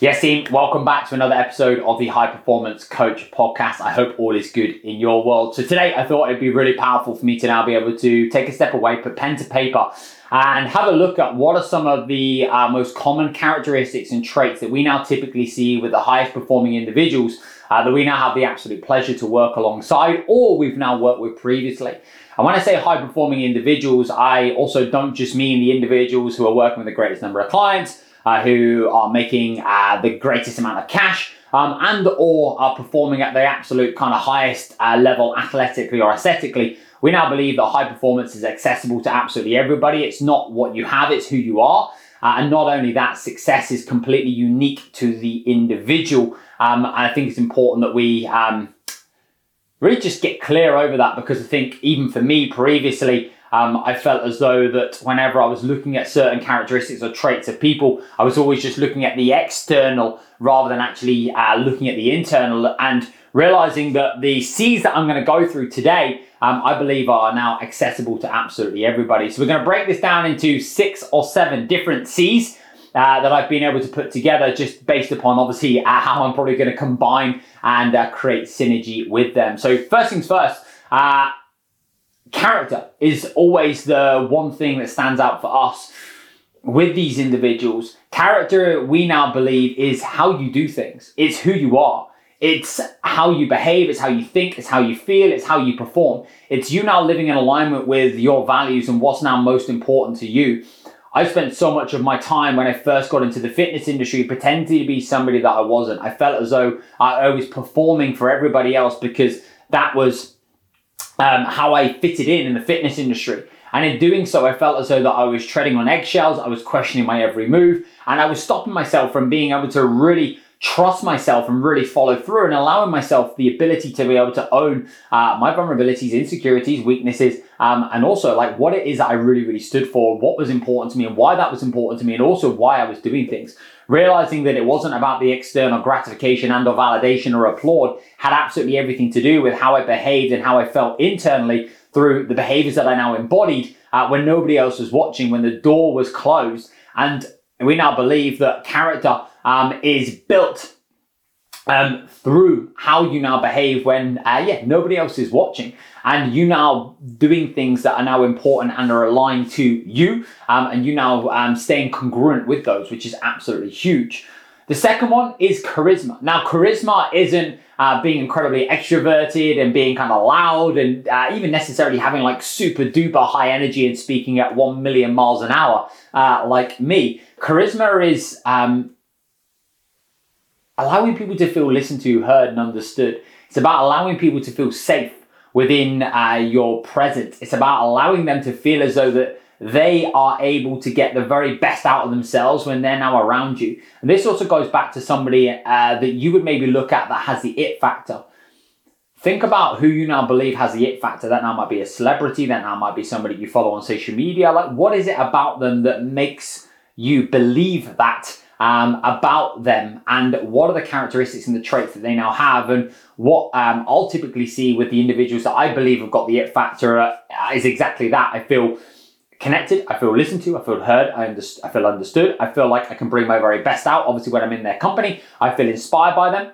Yes, team, welcome back to another episode of the High Performance Coach podcast. I hope all is good in your world. So, today I thought it'd be really powerful for me to now be able to take a step away, put pen to paper, and have a look at what are some of the uh, most common characteristics and traits that we now typically see with the highest performing individuals uh, that we now have the absolute pleasure to work alongside or we've now worked with previously. And when I say high performing individuals, I also don't just mean the individuals who are working with the greatest number of clients who are making uh, the greatest amount of cash um, and or are performing at the absolute kind of highest uh, level athletically or aesthetically. We now believe that high performance is accessible to absolutely everybody. It's not what you have, it's who you are. Uh, and not only that, success is completely unique to the individual. Um, I think it's important that we um, really just get clear over that because I think even for me previously, um, I felt as though that whenever I was looking at certain characteristics or traits of people, I was always just looking at the external rather than actually uh, looking at the internal and realizing that the C's that I'm going to go through today, um, I believe are now accessible to absolutely everybody. So we're going to break this down into six or seven different C's. Uh, that I've been able to put together just based upon obviously uh, how I'm probably going to combine and uh, create synergy with them. So, first things first, uh, character is always the one thing that stands out for us with these individuals. Character, we now believe, is how you do things, it's who you are. It's how you behave, it's how you think, it's how you feel, it's how you perform. It's you now living in alignment with your values and what's now most important to you. I spent so much of my time when I first got into the fitness industry pretending to be somebody that I wasn't. I felt as though I was performing for everybody else because that was um, how I fitted in in the fitness industry. And in doing so, I felt as though that I was treading on eggshells, I was questioning my every move, and I was stopping myself from being able to really trust myself and really follow through and allowing myself the ability to be able to own uh, my vulnerabilities, insecurities, weaknesses, um, and also like what it is that I really, really stood for, what was important to me, and why that was important to me, and also why I was doing things. Realizing that it wasn't about the external gratification and or validation or applaud had absolutely everything to do with how I behaved and how I felt internally through the behaviors that I now embodied uh, when nobody else was watching, when the door was closed. And we now believe that character um, is built um, through how you now behave when, uh, yeah, nobody else is watching, and you now doing things that are now important and are aligned to you, um, and you now um, staying congruent with those, which is absolutely huge. The second one is charisma. Now, charisma isn't uh, being incredibly extroverted and being kind of loud and uh, even necessarily having like super duper high energy and speaking at 1 million miles an hour uh, like me. Charisma is um, allowing people to feel listened to, heard, and understood. It's about allowing people to feel safe within uh, your presence. It's about allowing them to feel as though that they are able to get the very best out of themselves when they're now around you. And this also goes back to somebody uh, that you would maybe look at that has the it factor. Think about who you now believe has the it factor. That now might be a celebrity, that now might be somebody you follow on social media. Like, what is it about them that makes you believe that? Um, about them and what are the characteristics and the traits that they now have and what um, I'll typically see with the individuals that I believe have got the it factor uh, is exactly that. I feel connected, I feel listened to, I feel heard, I, I feel understood, I feel like I can bring my very best out. Obviously, when I'm in their company, I feel inspired by them.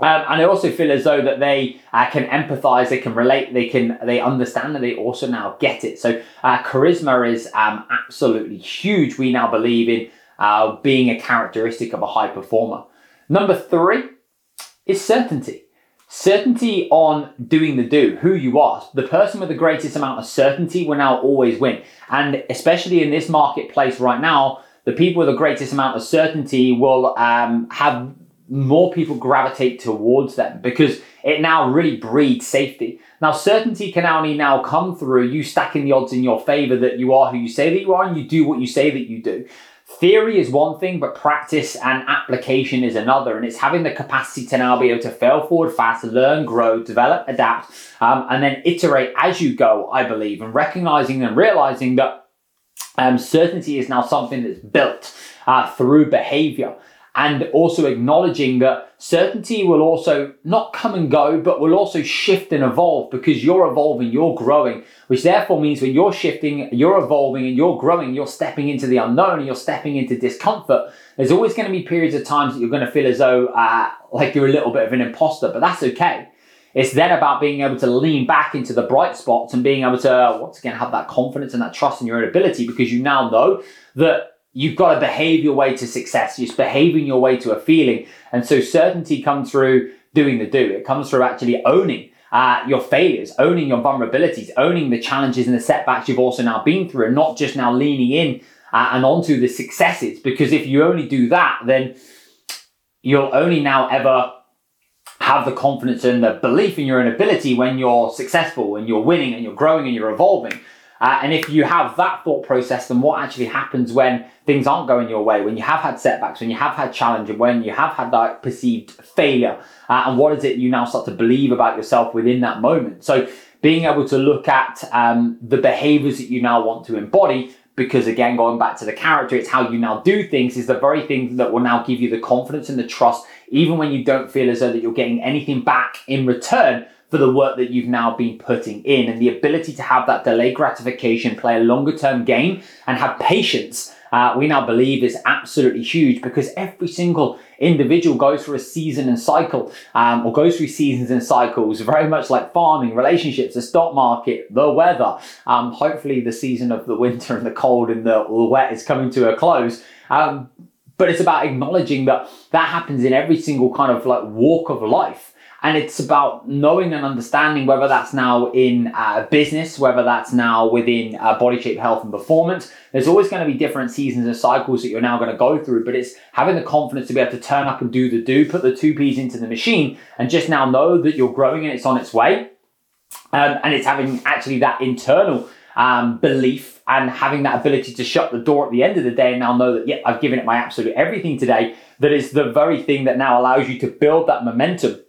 Um, and I also feel as though that they uh, can empathize, they can relate, they can they understand, and they also now get it. So uh, charisma is um, absolutely huge. We now believe in uh, being a characteristic of a high performer. Number three is certainty. Certainty on doing the do, who you are. The person with the greatest amount of certainty will now always win. And especially in this marketplace right now, the people with the greatest amount of certainty will um, have more people gravitate towards them because it now really breeds safety. Now, certainty can only now come through you stacking the odds in your favor that you are who you say that you are and you do what you say that you do. Theory is one thing, but practice and application is another. And it's having the capacity to now be able to fail forward fast, learn, grow, develop, adapt, um, and then iterate as you go, I believe, and recognizing and realizing that um, certainty is now something that's built uh, through behavior. And also acknowledging that certainty will also not come and go, but will also shift and evolve because you're evolving, you're growing, which therefore means when you're shifting, you're evolving and you're growing, you're stepping into the unknown and you're stepping into discomfort. There's always going to be periods of times that you're going to feel as though uh, like you're a little bit of an imposter, but that's okay. It's then about being able to lean back into the bright spots and being able to, uh, once again, have that confidence and that trust in your own ability because you now know that you've got to behave your way to success. You're behaving your way to a feeling. And so certainty comes through doing the do. It comes through actually owning uh, your failures, owning your vulnerabilities, owning the challenges and the setbacks you've also now been through, and not just now leaning in uh, and onto the successes. Because if you only do that, then you'll only now ever have the confidence and the belief in your own ability when you're successful and you're winning and you're growing and you're evolving. Uh, and if you have that thought process, then what actually happens when things aren't going your way, when you have had setbacks, when you have had challenge, and when you have had that perceived failure, uh, and what is it you now start to believe about yourself within that moment? So being able to look at um, the behaviors that you now want to embody because again going back to the character it's how you now do things is the very thing that will now give you the confidence and the trust even when you don't feel as though that you're getting anything back in return for the work that you've now been putting in and the ability to have that delayed gratification play a longer term game and have patience uh, we now believe is absolutely huge because every single individual goes through a season and cycle um, or goes through seasons and cycles, very much like farming, relationships, the stock market, the weather. Um, hopefully, the season of the winter and the cold and the, the wet is coming to a close. Um, but it's about acknowledging that that happens in every single kind of like walk of life. And it's about knowing and understanding whether that's now in uh, business, whether that's now within uh, body shape, health, and performance. There's always going to be different seasons and cycles that you're now going to go through, but it's having the confidence to be able to turn up and do the do, put the two P's into the machine, and just now know that you're growing and it's on its way. Um, and it's having actually that internal um, belief and having that ability to shut the door at the end of the day and now know that, yeah, I've given it my absolute everything today. That is the very thing that now allows you to build that momentum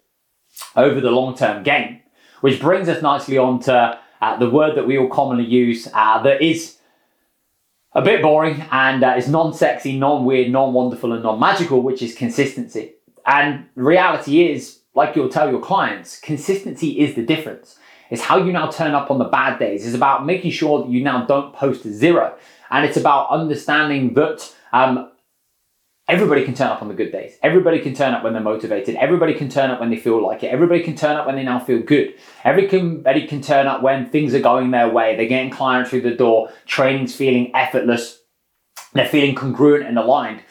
over the long term game. Which brings us nicely on to uh, the word that we all commonly use uh, that is a bit boring and uh, is non sexy, non weird, non wonderful, and non magical, which is consistency. And reality is, like you'll tell your clients, consistency is the difference. It's how you now turn up on the bad days. It's about making sure that you now don't post zero. And it's about understanding that um, Everybody can turn up on the good days. Everybody can turn up when they're motivated. Everybody can turn up when they feel like it. Everybody can turn up when they now feel good. Everybody can turn up when things are going their way. They're getting clients through the door. Training's feeling effortless. They're feeling congruent and aligned.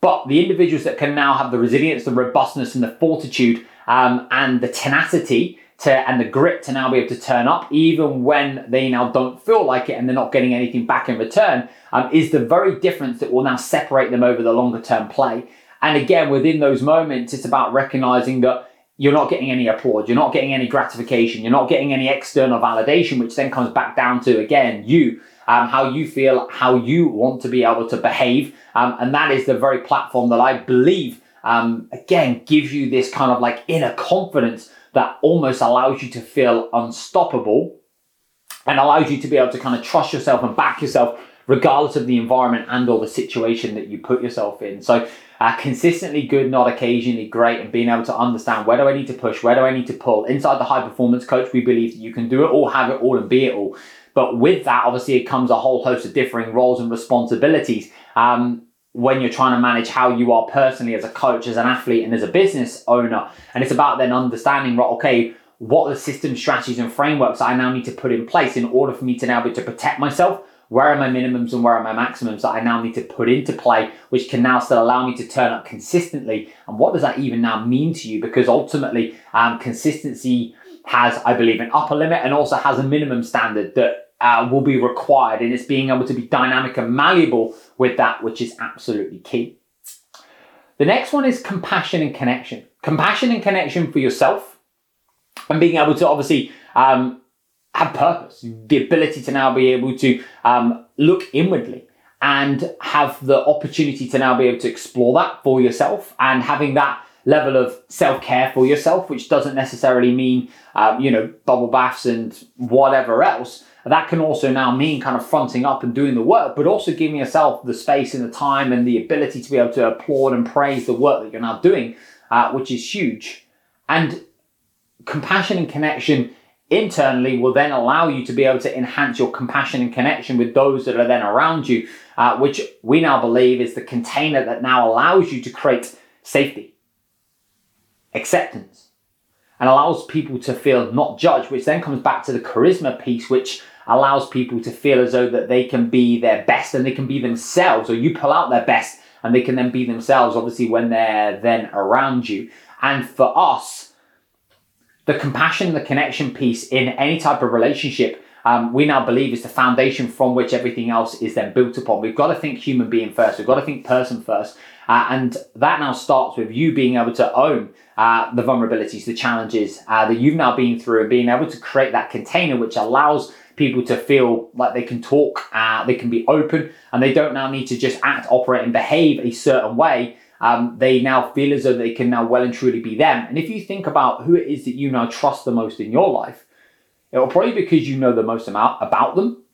But the individuals that can now have the resilience, the robustness, and the fortitude um, and the tenacity to and the grit to now be able to turn up even when they now don't feel like it and they're not getting anything back in return um, is the very difference that will now separate them over the longer term play. And again, within those moments, it's about recognizing that you're not getting any applause, you're not getting any gratification, you're not getting any external validation, which then comes back down to again you. Um, how you feel, how you want to be able to behave. Um, and that is the very platform that I believe, um, again, gives you this kind of like inner confidence that almost allows you to feel unstoppable and allows you to be able to kind of trust yourself and back yourself regardless of the environment and or the situation that you put yourself in. So uh, consistently good, not occasionally great, and being able to understand where do I need to push, where do I need to pull. Inside the high performance coach, we believe that you can do it all, have it all, and be it all. But with that, obviously, it comes a whole host of differing roles and responsibilities. Um, when you're trying to manage how you are personally as a coach, as an athlete, and as a business owner. And it's about then understanding, right, okay, what are the system strategies and frameworks I now need to put in place in order for me to now be to protect myself? Where are my minimums and where are my maximums that I now need to put into play, which can now still allow me to turn up consistently? And what does that even now mean to you? Because ultimately, um, consistency has, I believe, an upper limit and also has a minimum standard that uh, will be required. And it's being able to be dynamic and malleable with that, which is absolutely key. The next one is compassion and connection. Compassion and connection for yourself, and being able to obviously um, have purpose, the ability to now be able to um, look inwardly and have the opportunity to now be able to explore that for yourself and having that level of self-care for yourself which doesn't necessarily mean um, you know bubble baths and whatever else that can also now mean kind of fronting up and doing the work, but also giving yourself the space and the time and the ability to be able to applaud and praise the work that you're now doing, uh, which is huge. And compassion and connection internally will then allow you to be able to enhance your compassion and connection with those that are then around you, uh, which we now believe is the container that now allows you to create safety, acceptance, and allows people to feel not judged, which then comes back to the charisma piece, which allows people to feel as though that they can be their best and they can be themselves, or you pull out their best and they can then be themselves, obviously, when they're then around you. And for us, the compassion, the connection piece in any type of relationship, um, we now believe is the foundation from which everything else is then built upon. We've got to think human being first. We've got to think person first. Uh, and that now starts with you being able to own uh, the vulnerabilities, the challenges uh, that you've now been through, and being able to create that container which allows people to feel like they can talk, uh, they can be open, and they don't now need to just act, operate, and behave a certain way. Um, they now feel as though they can now well and truly be them. And if you think about who it is that you now trust the most in your life, it will probably be because you know the most amount about them,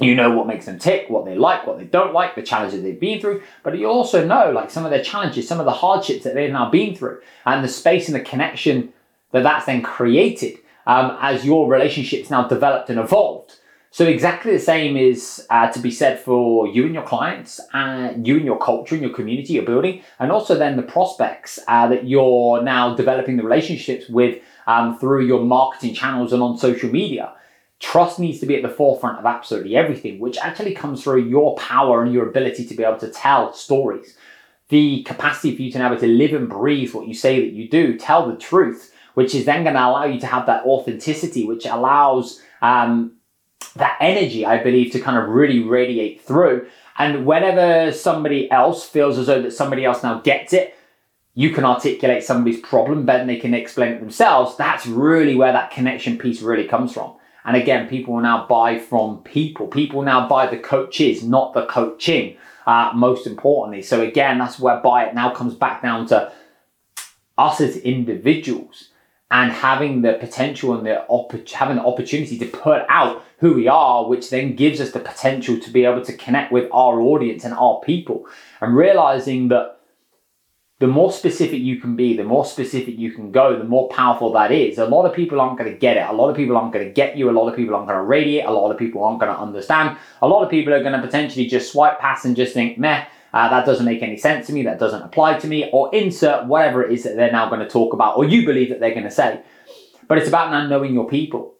you know what makes them tick, what they like, what they don't like, the challenges they've been through, but you also know like some of their challenges, some of the hardships that they've now been through, and the space and the connection that that's then created um, as your relationships now developed and evolved. So exactly the same is uh, to be said for you and your clients, uh, you and your culture and your community you're building, and also then the prospects uh, that you're now developing the relationships with um, through your marketing channels and on social media. Trust needs to be at the forefront of absolutely everything, which actually comes through your power and your ability to be able to tell stories. The capacity for you to be able to live and breathe what you say that you do, tell the truth, which is then going to allow you to have that authenticity, which allows um, that energy, I believe, to kind of really radiate through. And whenever somebody else feels as though that somebody else now gets it, you can articulate somebody's problem better than they can explain it themselves. That's really where that connection piece really comes from. And again, people will now buy from people. People now buy the coaches, not the coaching, uh, most importantly. So again, that's where buy it now comes back down to us as individuals and having the potential and the having the opportunity to put out who we are, which then gives us the potential to be able to connect with our audience and our people, and realizing that the more specific you can be, the more specific you can go, the more powerful that is. A lot of people aren't going to get it. A lot of people aren't going to get you. A lot of people aren't going to radiate. A lot of people aren't going to understand. A lot of people are going to potentially just swipe past and just think, meh, uh, that doesn't make any sense to me. That doesn't apply to me. Or insert whatever it is that they're now going to talk about or you believe that they're going to say. But it's about now knowing your people.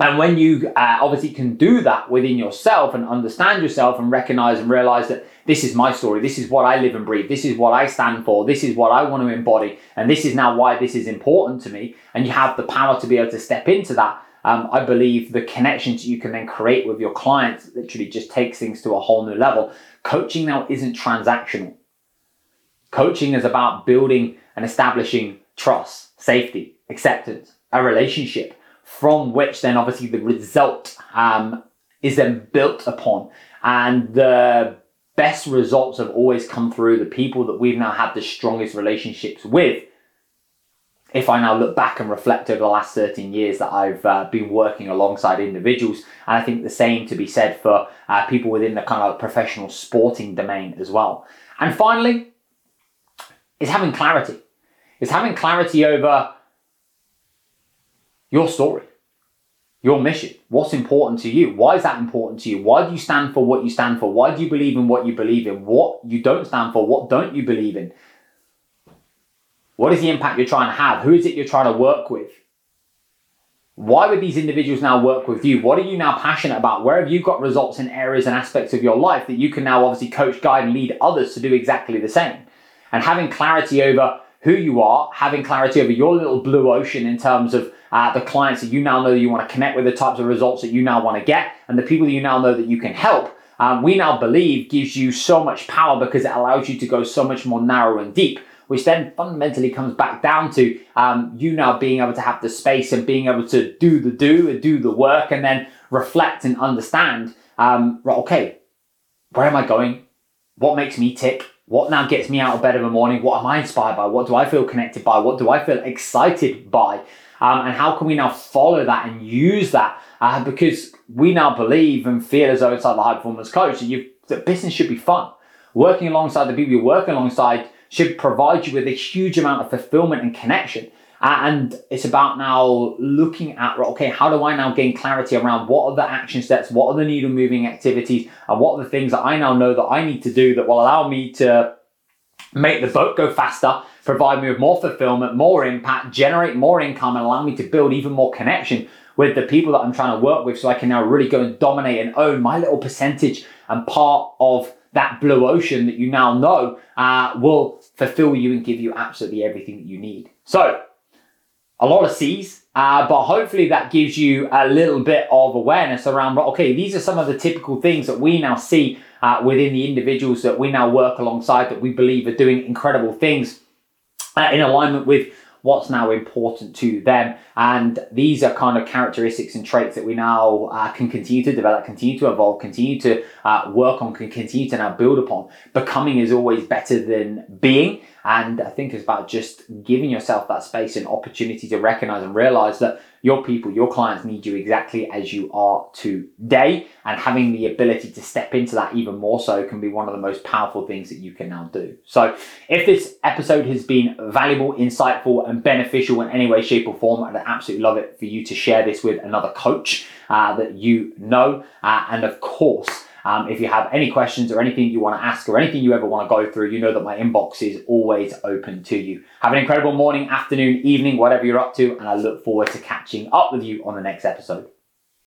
And when you uh, obviously can do that within yourself and understand yourself and recognize and realize that this is my story, this is what I live and breathe, this is what I stand for, this is what I want to embody, and this is now why this is important to me, and you have the power to be able to step into that. Um, I believe the connections you can then create with your clients literally just takes things to a whole new level. Coaching now isn't transactional. Coaching is about building and establishing trust, safety, acceptance, a relationship from which then obviously the result um, is then built upon. And the best results have always come through the people that we've now had the strongest relationships with. If I now look back and reflect over the last 13 years that I've uh, been working alongside individuals, and I think the same to be said for uh, people within the kind of professional sporting domain as well. And finally, is having clarity. Is having clarity over your story, your mission, what's important to you. Why is that important to you? Why do you stand for what you stand for? Why do you believe in what you believe in? What you don't stand for, what don't you believe in? What is the impact you're trying to have? Who is it you're trying to work with? Why would these individuals now work with you? What are you now passionate about? Where have you got results in areas and aspects of your life that you can now obviously coach, guide, and lead others to do exactly the same? And having clarity over who you are, having clarity over your little blue ocean in terms of uh, the clients that you now know that you want to connect with, the types of results that you now want to get, and the people that you now know that you can help. Um, we now believe gives you so much power because it allows you to go so much more narrow and deep, which then fundamentally comes back down to um, you now being able to have the space and being able to do the do and do the work and then reflect and understand. Um, right, okay, where am I going? What makes me tick? what now gets me out of bed in the morning? What am I inspired by? What do I feel connected by? What do I feel excited by? Um, and how can we now follow that and use that? Uh, because we now believe and feel as though it's like the high performance coach that you that business should be fun. Working alongside the people you're working alongside should provide you with a huge amount of fulfillment and connection. And it's about now looking at, okay, how do I now gain clarity around what are the action steps, what are the needle moving activities, and what are the things that I now know that I need to do that will allow me to make the boat go faster, provide me with more fulfillment, more impact, generate more income, and allow me to build even more connection with the people that I'm trying to work with so I can now really go and dominate and own my little percentage and part of that blue ocean that you now know uh, will fulfill you and give you absolutely everything that you need. So, a lot of C's, uh, but hopefully that gives you a little bit of awareness around, okay, these are some of the typical things that we now see uh, within the individuals that we now work alongside that we believe are doing incredible things uh, in alignment with what's now important to them. And these are kind of characteristics and traits that we now uh, can continue to develop, continue to evolve, continue to uh, work on, can continue to now build upon. Becoming is always better than being. And I think it's about just giving yourself that space and opportunity to recognize and realize that your people, your clients need you exactly as you are today. And having the ability to step into that even more so can be one of the most powerful things that you can now do. So, if this episode has been valuable, insightful, and beneficial in any way, shape, or form, I'd absolutely love it for you to share this with another coach uh, that you know. Uh, and of course, um, if you have any questions or anything you want to ask or anything you ever want to go through, you know that my inbox is always open to you. Have an incredible morning, afternoon, evening, whatever you're up to, and I look forward to catching up with you on the next episode.